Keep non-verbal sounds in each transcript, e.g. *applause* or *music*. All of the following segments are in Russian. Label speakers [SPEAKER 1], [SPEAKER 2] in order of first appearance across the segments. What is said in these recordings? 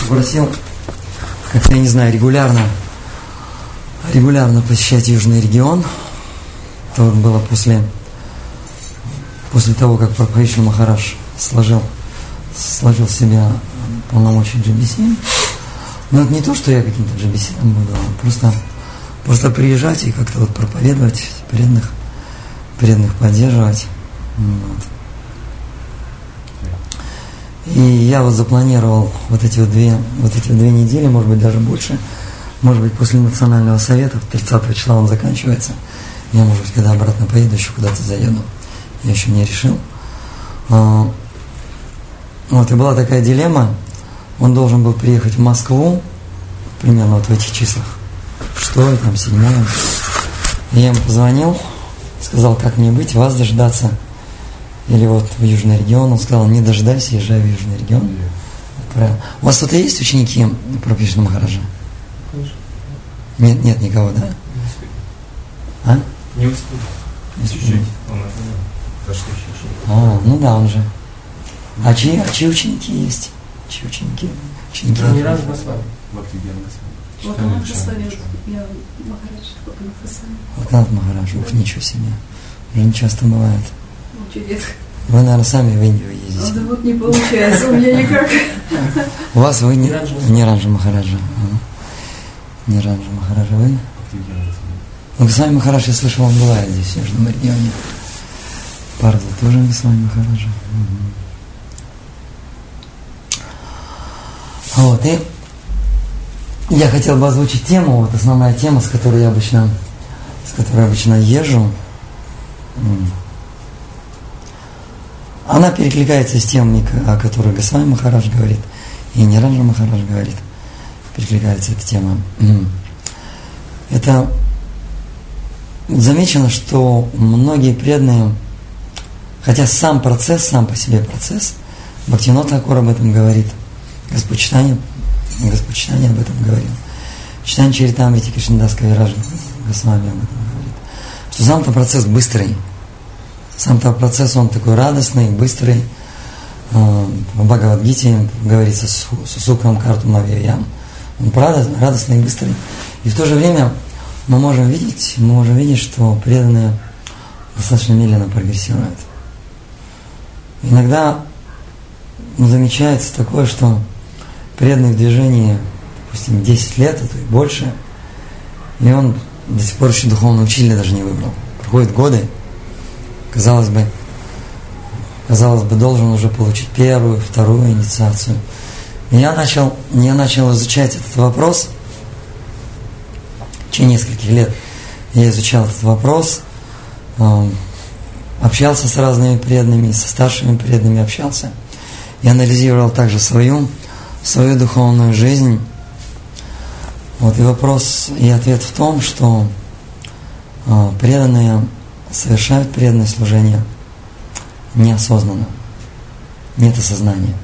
[SPEAKER 1] попросил, как-то, я не знаю, регулярно, регулярно посещать Южный регион. Это было после, после того, как Прабхавишна Махараш сложил, сложил в себя полномочия GBC. Но это не то, что я каким-то GBC там буду, а просто, просто приезжать и как-то вот проповедовать, преданных, преданных поддерживать. Вот. И я вот запланировал вот эти вот две, вот эти две недели, может быть, даже больше, может быть, после национального совета, 30 числа он заканчивается. Я, может быть, когда обратно поеду, еще куда-то заеду. Я еще не решил. А, вот, и была такая дилемма. Он должен был приехать в Москву, примерно вот в этих числах. Что там, седьмое. Я ему позвонил, сказал, как мне быть, вас дождаться – или вот в Южный регион, он сказал, не дожидайся, езжай в Южный регион. Правильно. У вас тут есть ученики Пропишна Махараджа? Нет, нет никого, да?
[SPEAKER 2] А? Не успел. Чуть-чуть. Он
[SPEAKER 1] А, ну да, он же. А чьи, а чьи ученики есть? Чьи ученики? Ученики?
[SPEAKER 2] Не раз Госвами.
[SPEAKER 3] Лаканат Госвами, я Махарадж. Лаканат
[SPEAKER 1] Махарадж, ух, ничего себе. Уже не часто бывает.
[SPEAKER 3] Редко.
[SPEAKER 1] Вы, наверное, сами в Индию ездите.
[SPEAKER 3] Да вот не получается у меня никак.
[SPEAKER 1] У вас вы не, не Ранжа Махараджа. Не Ранжа Махараджа, вы? Ну, Госвами Махарадж, я слышал, он бывает здесь, в Южном регионе. Парда тоже Госвами Махараджа. Вот, и я хотел бы озвучить тему, вот основная тема, с которой я обычно, с которой я обычно езжу она перекликается с темами, о которых Госвами Махарадж говорит, и Ниранджа Махарадж говорит. Перекликается эта тема. Это замечено, что многие преданные, хотя сам процесс, сам по себе процесс, Бхактинот Акур об этом говорит, Господь Читание, Господь Читание об этом говорил. Читание Чаритамрити Кришнадас Кавиража Госвами об этом говорит. Что сам-то процесс быстрый – сам-то процесс, он такой радостный, быстрый. А, в Бхагавадгите говорится с сукрам карту навиям. Он радостный и быстрый. И в то же время мы можем видеть, мы можем видеть, что преданные достаточно медленно прогрессируют. Иногда замечается такое, что преданный в допустим, 10 лет, а то и больше, и он до сих пор еще духовного учителя даже не выбрал. Проходят годы, казалось бы, казалось бы, должен уже получить первую, вторую инициацию. И я начал, я начал изучать этот вопрос в течение нескольких лет. Я изучал этот вопрос, эм, общался с разными преданными, со старшими преданными общался. И анализировал также свою, свою духовную жизнь. Вот и вопрос и ответ в том, что э, преданные совершают преданное служение неосознанно. Нет осознания.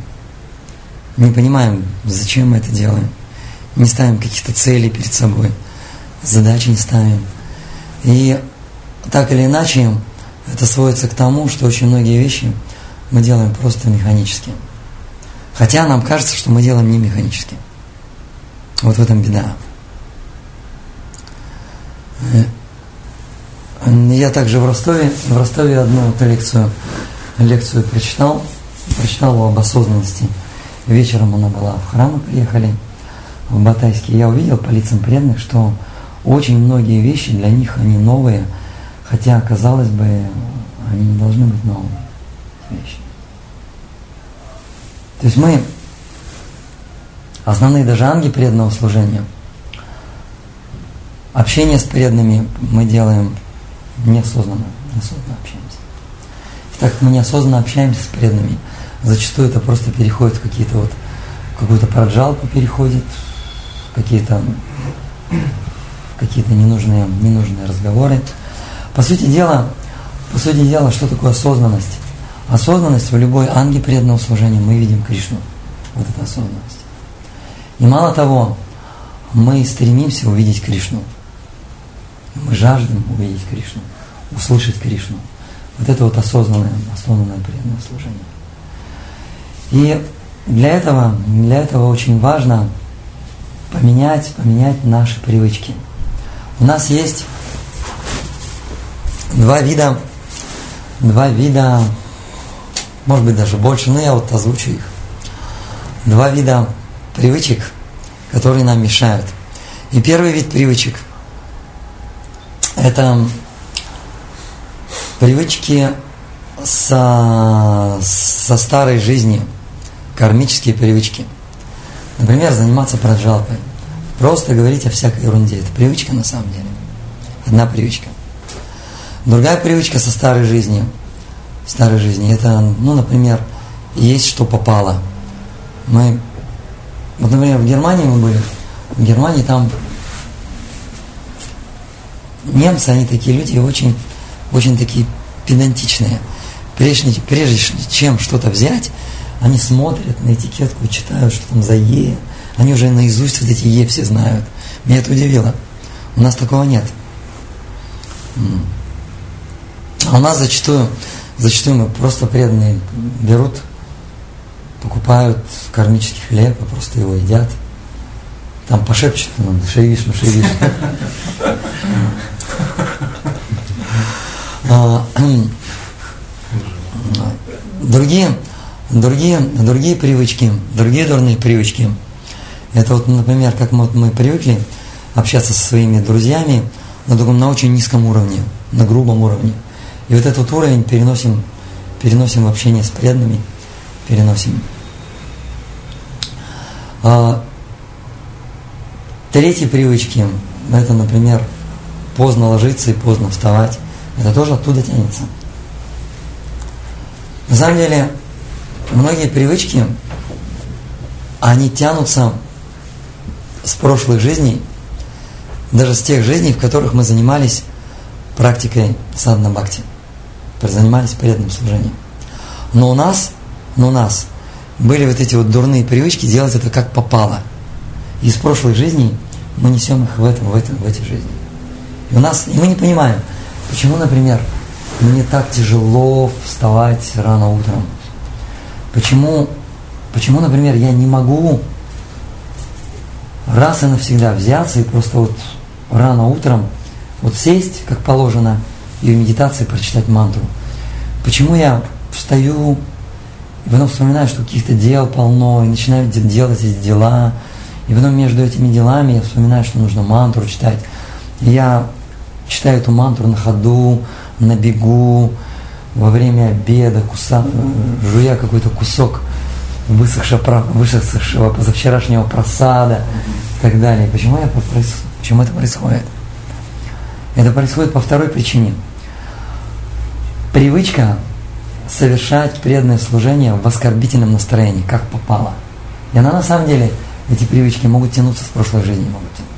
[SPEAKER 1] Не понимаем, зачем мы это делаем. Не ставим каких-то целей перед собой. Задачи не ставим. И так или иначе, это сводится к тому, что очень многие вещи мы делаем просто механически. Хотя нам кажется, что мы делаем не механически. Вот в этом беда. Я также в Ростове, в Ростове одну эту лекцию, лекцию прочитал, прочитал об осознанности. Вечером она была в храм, приехали в Батайске. Я увидел по лицам преданных, что очень многие вещи для них, они новые, хотя, казалось бы, они не должны быть новыми вещи. То есть мы, основные даже анги преданного служения, общение с преданными мы делаем неосознанно, неосознанно общаемся. И так мы неосознанно общаемся с преданными, зачастую это просто переходит в какие-то вот, какую-то проджалку переходит, какие-то какие-то ненужные, ненужные разговоры. По сути дела, по сути дела, что такое осознанность? Осознанность в любой анге преданного служения мы видим Кришну. Вот эта осознанность. И мало того, мы стремимся увидеть Кришну. Мы жаждем увидеть Кришну, услышать Кришну. Вот это вот осознанное, осознанное преданное служение. И для этого, для этого очень важно поменять, поменять наши привычки. У нас есть два вида, два вида, может быть даже больше, но я вот озвучу их. Два вида привычек, которые нам мешают. И первый вид привычек – это привычки со, со старой жизни, кармические привычки. Например, заниматься праджалпой. Просто говорить о всякой ерунде. Это привычка на самом деле. Одна привычка. Другая привычка со старой жизни. Старой жизни. Это, ну, например, есть что попало. Мы, вот, например, в Германии мы были. В Германии там немцы, они такие люди очень, очень такие педантичные. Прежде, прежде чем что-то взять, они смотрят на этикетку, читают, что там за Е. Они уже наизусть вот эти Е все знают. Меня это удивило. У нас такого нет. А у нас зачастую, зачастую мы просто преданные берут, покупают кармический хлеб и просто его едят. Там пошепчет, ну, шевиш, шевиш. *laughs* А, другие, другие, другие привычки, другие дурные привычки. Это вот, например, как мы, мы привыкли общаться со своими друзьями на таком на очень низком уровне, на грубом уровне. И вот этот уровень переносим, переносим в общение с преданными, переносим. А, третьи привычки, это, например, поздно ложиться и поздно вставать. Это тоже оттуда тянется. На самом деле, многие привычки, они тянутся с прошлых жизней, даже с тех жизней, в которых мы занимались практикой садна бхакти, занимались преданным служением. Но у нас, но у нас были вот эти вот дурные привычки делать это как попало. И из прошлых жизней мы несем их в, этом, в, этом, в эти жизни. И у нас, и мы не понимаем, почему, например, мне так тяжело вставать рано утром. Почему, почему, например, я не могу раз и навсегда взяться и просто вот рано утром вот сесть, как положено, и в медитации прочитать мантру. Почему я встаю, и потом вспоминаю, что каких-то дел полно, и начинаю делать эти дела, и потом между этими делами я вспоминаю, что нужно мантру читать. Я читаю эту мантру на ходу, на бегу, во время обеда, куса, жуя какой-то кусок высохшего, высохшего позавчерашнего просада и так далее. Почему, я, почему это происходит? Это происходит по второй причине. Привычка совершать преданное служение в оскорбительном настроении, как попало. И она на самом деле, эти привычки могут тянуться в прошлой жизни, могут тянуться.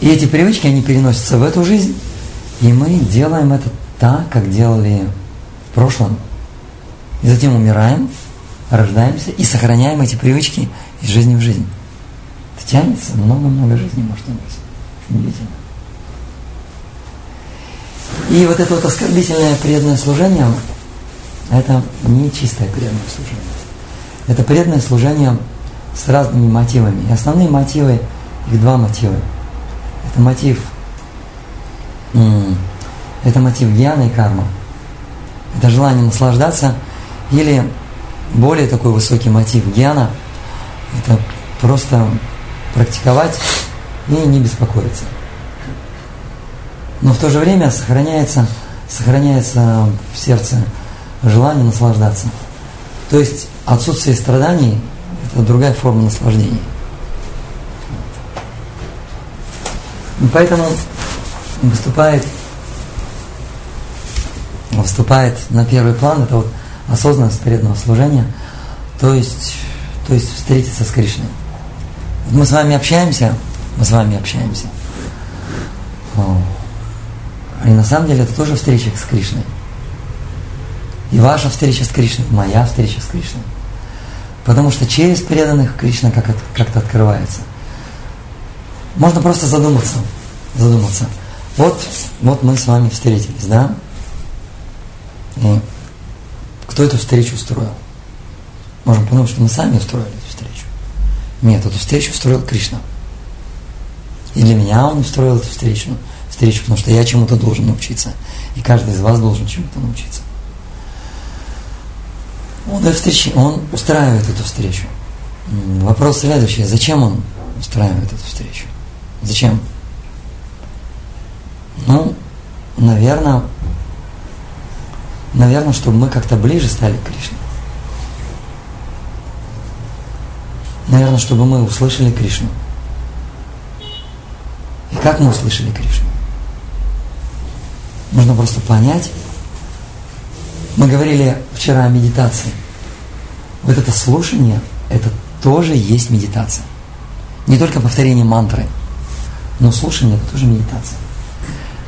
[SPEAKER 1] И эти привычки, они переносятся в эту жизнь, и мы делаем это так, как делали в прошлом. И затем умираем, рождаемся и сохраняем эти привычки из жизни в жизнь. Это тянется, много-много жизней может тянуться. Удивительно. И вот это вот оскорбительное преданное служение, это не чистое преданное служение. Это преданное служение с разными мотивами. И основные мотивы, их два мотива. Это мотив, это мотив гьяна и карма. Это желание наслаждаться или более такой высокий мотив гьяна – это просто практиковать и не беспокоиться но в то же время сохраняется, сохраняется в сердце желание наслаждаться. То есть отсутствие страданий – это другая форма наслаждения. И поэтому выступает, выступает на первый план это вот осознанность преданного служения, то есть, то есть встретиться с Кришной. Мы с вами общаемся, мы с вами общаемся. И на самом деле это тоже встреча с Кришной. И ваша встреча с Кришной, моя встреча с Кришной. Потому что через преданных Кришна как, как-то открывается. Можно просто задуматься. Задуматься. Вот, вот мы с вами встретились, да? И кто эту встречу устроил? Можем подумать, что мы сами устроили эту встречу. Нет, эту встречу устроил Кришна. И для меня он устроил эту встречу, встречу, потому что я чему-то должен научиться. И каждый из вас должен чему-то научиться. Он, встречи, он устраивает эту встречу. Вопрос следующий. Зачем он устраивает эту встречу? Зачем? Ну, наверное, наверное, чтобы мы как-то ближе стали к Кришне. Наверное, чтобы мы услышали Кришну. И как мы услышали Кришну? Нужно просто понять. Мы говорили вчера о медитации. Вот это слушание, это тоже есть медитация. Не только повторение мантры, но слушание это тоже медитация.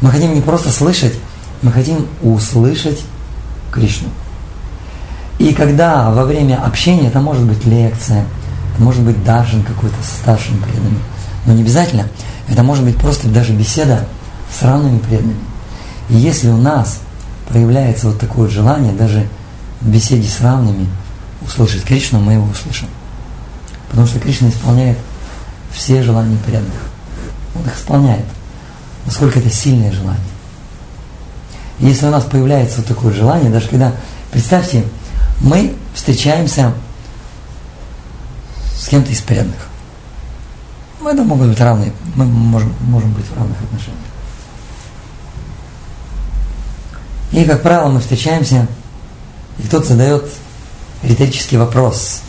[SPEAKER 1] Мы хотим не просто слышать, мы хотим услышать Кришну. И когда во время общения, это может быть лекция, это может быть даржин какой-то с старшим преданным, но не обязательно, это может быть просто даже беседа с равными преданными. И если у нас проявляется вот такое желание, даже в беседе с равными, услышать Кришну, мы его услышим. Потому что Кришна исполняет все желания преданных. Он их исполняет. Насколько это сильное желание. И если у нас появляется вот такое желание, даже когда, представьте, мы встречаемся с кем-то из преданных. Мы это могут быть равные, мы можем, можем быть в равных отношениях. И, как правило, мы встречаемся, и кто-то задает риторический вопрос,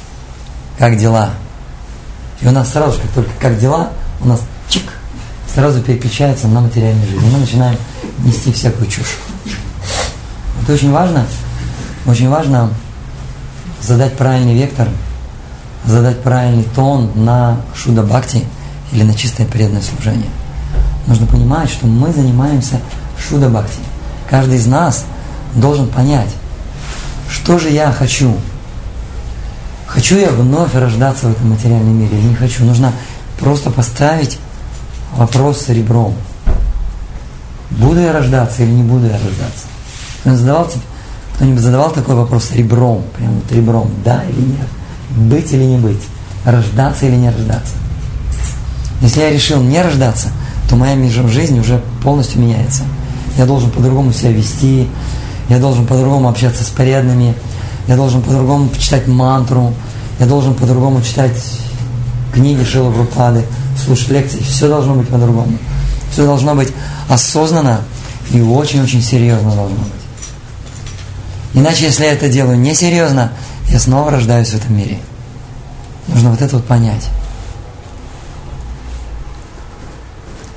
[SPEAKER 1] как дела? И у нас сразу же, как только как дела, у нас чик, сразу переключается на материальную жизнь. И мы начинаем нести всякую чушь. Это очень важно, очень важно задать правильный вектор, задать правильный тон на шуда бхакти или на чистое преданное служение. Нужно понимать, что мы занимаемся шуда бхакти. Каждый из нас должен понять, что же я хочу – Хочу я вновь рождаться в этом материальном мире или не хочу? Нужно просто поставить вопрос с ребром. Буду я рождаться или не буду я рождаться? Кто-нибудь задавал, кто-нибудь задавал такой вопрос с ребром, прямо вот ребром, да или нет? Быть или не быть? Рождаться или не рождаться? Если я решил не рождаться, то моя жизнь уже полностью меняется. Я должен по-другому себя вести, я должен по-другому общаться с порядными, я должен по-другому читать мантру, я должен по-другому читать книги Шила Брупады, слушать лекции. Все должно быть по-другому. Все должно быть осознанно и очень-очень серьезно должно быть. Иначе, если я это делаю несерьезно, я снова рождаюсь в этом мире. Нужно вот это вот понять.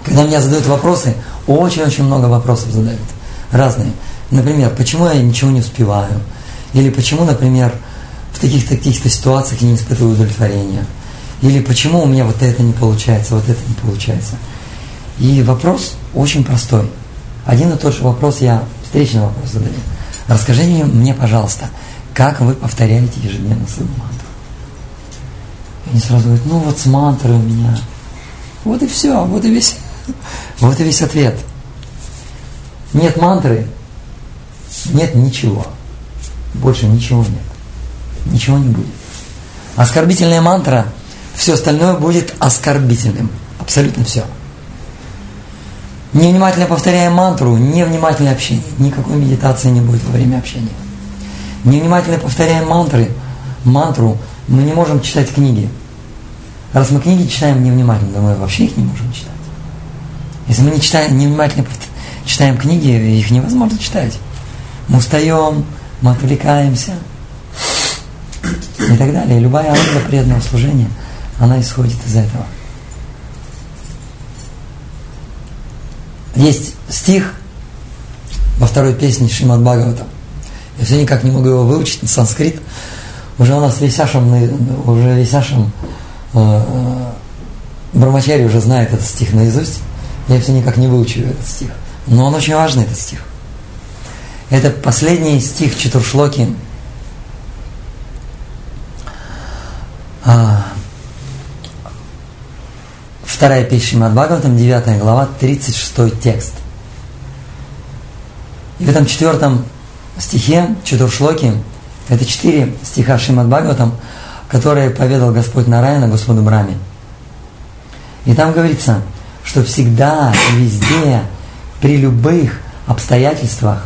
[SPEAKER 1] Когда меня задают вопросы, очень-очень много вопросов задают. Разные. Например, почему я ничего не успеваю? Или почему, например, в таких-то каких-то ситуациях я не испытываю удовлетворения. Или почему у меня вот это не получается, вот это не получается. И вопрос очень простой. Один и тот же вопрос я, встречный вопрос задаю. Расскажи мне, мне, пожалуйста, как вы повторяете ежедневно свою мантру? И они сразу говорят, ну вот с мантрой у меня. Вот и все, вот и весь, *laughs* вот и весь ответ. Нет мантры, нет ничего. Больше ничего нет. Ничего не будет. Оскорбительная мантра, все остальное будет оскорбительным. Абсолютно все. Невнимательно повторяя мантру, невнимательное общение. Никакой медитации не будет во время общения. Невнимательно повторяем мантры, мантру, мы не можем читать книги. Раз мы книги читаем невнимательно, то мы вообще их не можем читать. Если мы не читаем, невнимательно читаем книги, их невозможно читать. Мы устаем, мы отвлекаемся и так далее. Любая ангела преданного служения, она исходит из этого. Есть стих во второй песне Шримад Бхагавата. Я все никак не могу его выучить на санскрит. Уже у нас висяшем, уже висяшем э, э, Брамачари уже знает этот стих наизусть. Я все никак не выучу этот стих. Но он очень важный, этот стих. Это последний стих Четуршлоки. А, вторая песня Мадбхагаватам, 9 глава, 36 текст. И в этом четвертом стихе Четуршлоки Это четыре стиха Шимад Бхагаватам, которые поведал Господь Нараяна Господу Браме. И там говорится, что всегда везде, при любых обстоятельствах,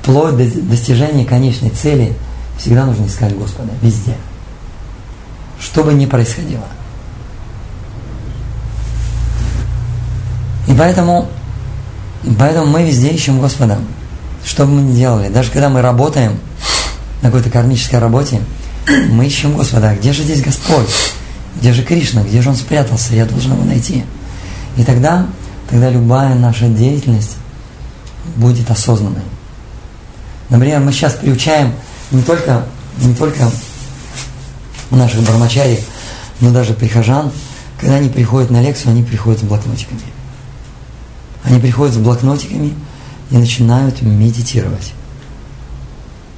[SPEAKER 1] вплоть до достижения конечной цели, всегда нужно искать Господа, везде. Что бы ни происходило. И поэтому, поэтому мы везде ищем Господа. Что бы мы ни делали, даже когда мы работаем на какой-то кармической работе, мы ищем Господа. Где же здесь Господь? Где же Кришна? Где же Он спрятался? Я должен его найти. И тогда, тогда любая наша деятельность будет осознанной. Например, мы сейчас приучаем не только, не только наших бармачарий, но даже прихожан, когда они приходят на лекцию, они приходят с блокнотиками. Они приходят с блокнотиками и начинают медитировать.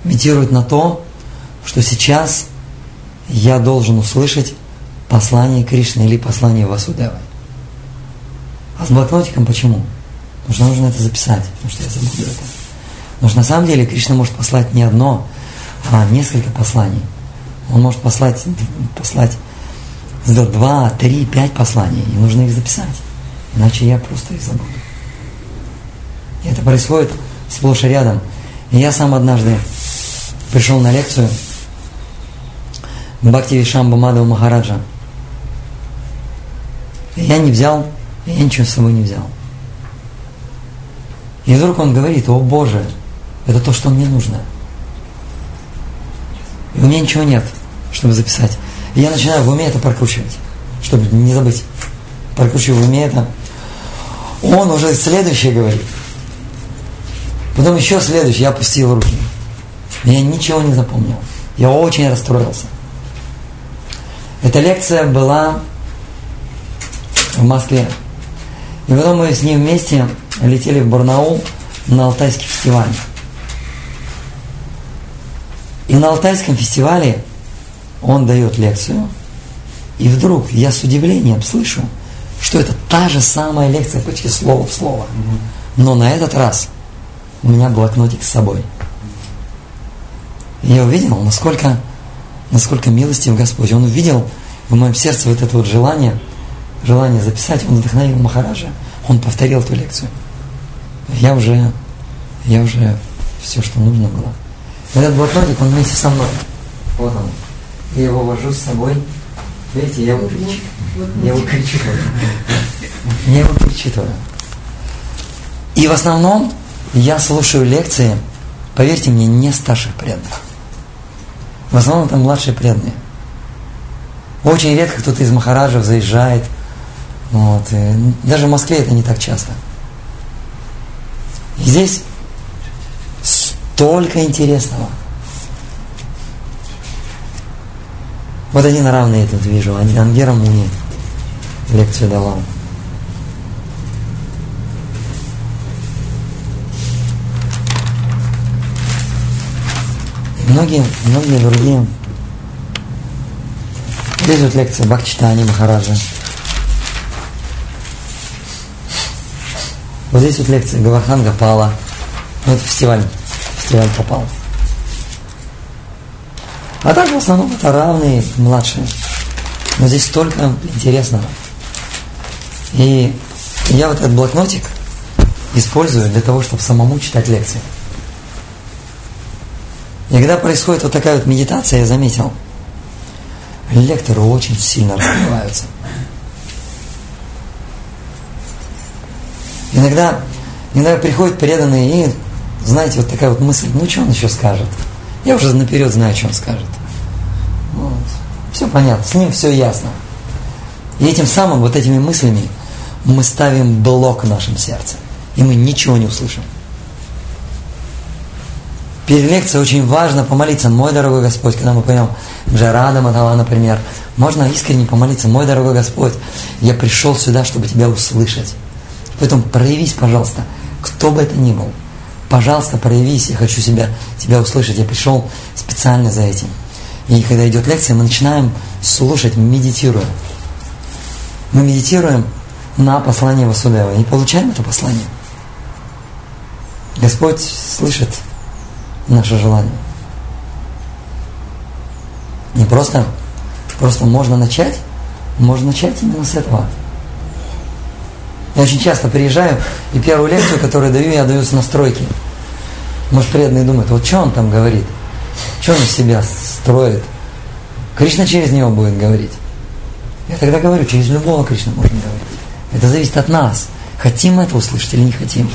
[SPEAKER 1] Медитируют на то, что сейчас я должен услышать послание Кришны или послание Васудевы. А с блокнотиком почему? Потому что нужно это записать, потому что я забуду это. Потому что на самом деле Кришна может послать не одно, а несколько посланий. Он может послать, послать два, три, пять посланий, и нужно их записать. Иначе я просто их забуду. Это происходит сплошь и рядом. И я сам однажды пришел на лекцию Бхакти Вишамба Мадава Махараджа. И я не взял, я ничего с собой не взял. И вдруг он говорит, о Боже, это то, что мне нужно. И у меня ничего нет, чтобы записать. И я начинаю в уме это прокручивать, чтобы не забыть. Прокручиваю в уме это. Он уже следующее говорит. Потом еще следующий, я опустил руки. Я ничего не запомнил. Я очень расстроился. Эта лекция была в Москве. И потом мы с ним вместе летели в Барнаул на Алтайский фестиваль. И на Алтайском фестивале он дает лекцию, и вдруг я с удивлением слышу, что это та же самая лекция, почти слово в слово. Но на этот раз у меня блокнотик с собой. И я увидел, насколько, насколько милостив Господь. Он увидел в моем сердце вот это вот желание, желание записать. Он вдохновил Махараджа. Он повторил эту лекцию. Я уже, я уже все, что нужно было. Этот блокнотик, он вместе со мной. Вот он. Я его вожу с собой. Видите, я его перечитываю. Я его перечитываю. Я его перечитываю. И в основном я слушаю лекции, поверьте мне, не старших преданных. В основном там младшие преданные. Очень редко кто-то из Махараджев заезжает. Вот, и даже в Москве это не так часто. И здесь столько интересного. Вот один равный этот вижу, Ангера Муни лекцию давал. Многие, многие другие. Здесь вот лекция Бхакчитани Махараджа. Вот здесь вот лекция Гавархан Гапала. Ну, это фестиваль. Фестиваль попал. А так в основном это равные, младшие. Но здесь столько интересного. И я вот этот блокнотик использую для того, чтобы самому читать лекции. И когда происходит вот такая вот медитация, я заметил, лекторы очень сильно раскрываются. Иногда, иногда приходят преданные и, знаете, вот такая вот мысль, ну что он еще скажет? Я уже наперед знаю, что он скажет. Вот. Все понятно, с ним все ясно. И этим самым, вот этими мыслями, мы ставим блок в нашем сердце. И мы ничего не услышим. Перед лекцией очень важно помолиться, мой дорогой Господь, когда мы поем Джарада Матала, например, можно искренне помолиться, мой дорогой Господь, я пришел сюда, чтобы тебя услышать. Поэтому проявись, пожалуйста, кто бы это ни был. Пожалуйста, проявись, я хочу себя, тебя услышать. Я пришел специально за этим. И когда идет лекция, мы начинаем слушать, медитируя. Мы медитируем на послание Васудева и получаем это послание. Господь слышит наше желание. Не просто, просто можно начать, можно начать именно с этого. Я очень часто приезжаю, и первую лекцию, которую даю, я даю с настройки. Может, преданные думают, вот что он там говорит? Что он из себя строит? Кришна через него будет говорить. Я тогда говорю, через любого Кришна можно говорить. Это зависит от нас. Хотим мы это услышать или не хотим.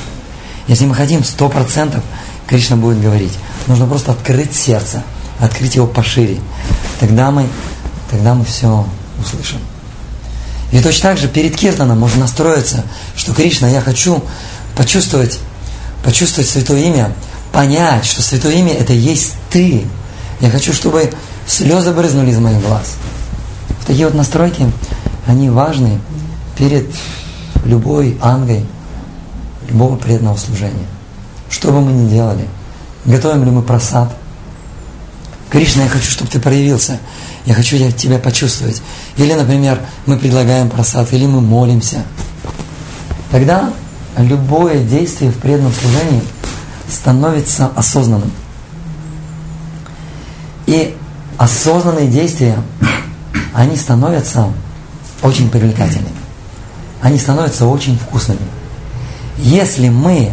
[SPEAKER 1] Если мы хотим, сто процентов Кришна будет говорить. Нужно просто открыть сердце, открыть его пошире. Тогда мы, тогда мы все услышим. И точно так же перед Киртаном можно настроиться, что Кришна, я хочу почувствовать, почувствовать Святое Имя, понять, что Святое Имя это есть Ты. Я хочу, чтобы слезы брызнули из моих глаз. Вот такие вот настройки, они важны перед любой ангой, любого преданного служения. Что бы мы ни делали, готовим ли мы просад. Кришна, я хочу, чтобы ты проявился. Я хочу тебя почувствовать. Или, например, мы предлагаем просад, или мы молимся. Тогда любое действие в преданном служении становится осознанным. И осознанные действия, они становятся очень привлекательными. Они становятся очень вкусными. Если мы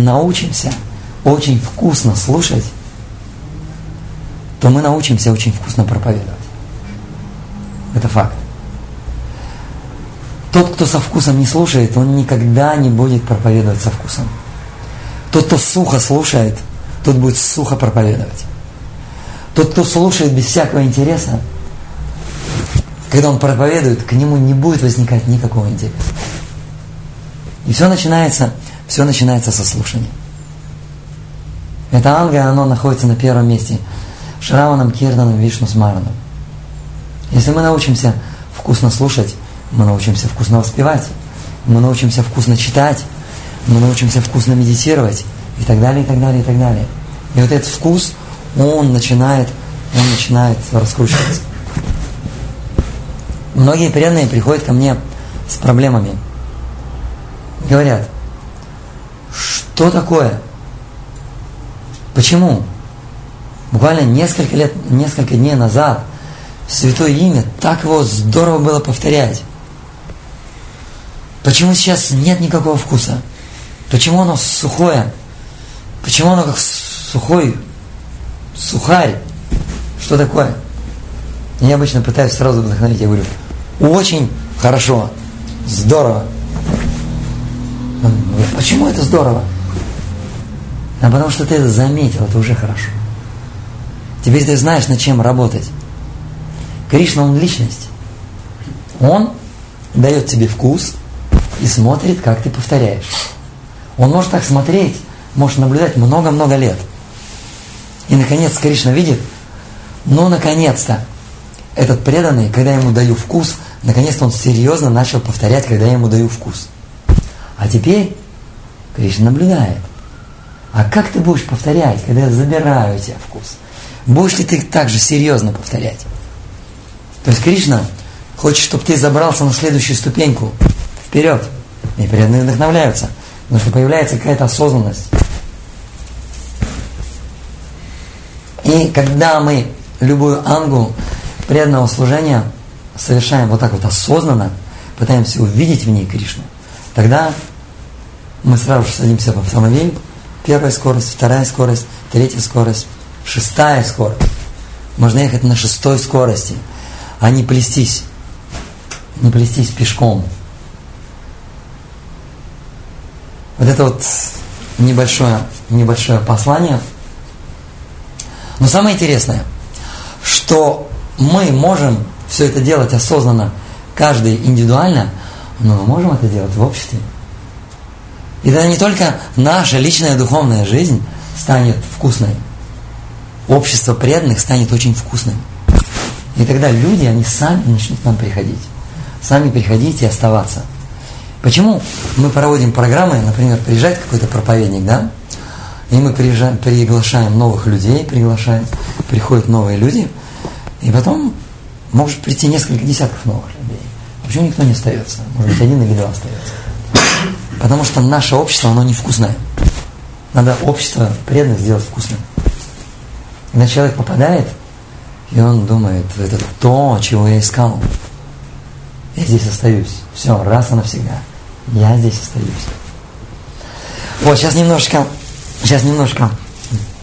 [SPEAKER 1] научимся очень вкусно слушать, то мы научимся очень вкусно проповедовать. Это факт. Тот, кто со вкусом не слушает, он никогда не будет проповедовать со вкусом. Тот, кто сухо слушает, тот будет сухо проповедовать. Тот, кто слушает без всякого интереса, когда он проповедует, к нему не будет возникать никакого интереса. И все начинается, все начинается со слушания. Это анга, оно находится на первом месте. Шраваном, Кирданом, Вишну, Смараном. Если мы научимся вкусно слушать, мы научимся вкусно воспевать, мы научимся вкусно читать, мы научимся вкусно медитировать и так далее, и так далее, и так далее. И вот этот вкус, он начинает, он начинает раскручиваться. Многие преданные приходят ко мне с проблемами. Говорят, что такое? Почему? Буквально несколько лет, несколько дней назад Святое Имя так его здорово было повторять. Почему сейчас нет никакого вкуса? Почему оно сухое? Почему оно как сухой сухарь? Что такое? Я обычно пытаюсь сразу вдохновить. Я говорю, очень хорошо, здорово. Почему это здорово? А потому что ты это заметил, это уже хорошо. Теперь ты знаешь, над чем работать. Кришна, он личность. Он дает тебе вкус и смотрит, как ты повторяешь. Он может так смотреть, может наблюдать много-много лет. И, наконец, Кришна видит, ну, наконец-то, этот преданный, когда я ему даю вкус, наконец-то он серьезно начал повторять, когда я ему даю вкус. А теперь Кришна наблюдает. А как ты будешь повторять, когда забираю у тебя вкус? Будешь ли ты так же серьезно повторять? То есть Кришна хочет, чтобы ты забрался на следующую ступеньку. Вперед. И преданные вдохновляются. Потому что появляется какая-то осознанность. И когда мы любую ангу преданного служения совершаем вот так вот осознанно, пытаемся увидеть в ней Кришну, тогда мы сразу же садимся в автомобиль, первая скорость, вторая скорость, третья скорость, шестая скорость. Можно ехать на шестой скорости, а не плестись, не плестись пешком. Вот это вот небольшое, небольшое послание. Но самое интересное, что мы можем все это делать осознанно, каждый индивидуально, но мы можем это делать в обществе. И тогда не только наша личная духовная жизнь станет вкусной, общество преданных станет очень вкусным. И тогда люди, они сами начнут к нам приходить. Сами приходить и оставаться. Почему мы проводим программы, например, приезжает какой-то проповедник, да, и мы приезжаем, приглашаем новых людей, приглашаем, приходят новые люди, и потом может прийти несколько десятков новых людей. Почему никто не остается? Может быть, один или два остается. Потому что наше общество, оно невкусное. Надо общество преданных сделать вкусным. Когда человек попадает, И он думает, это то, чего я искал. Я здесь остаюсь. Все, раз и навсегда. Я здесь остаюсь. Вот, сейчас немножечко, сейчас немножко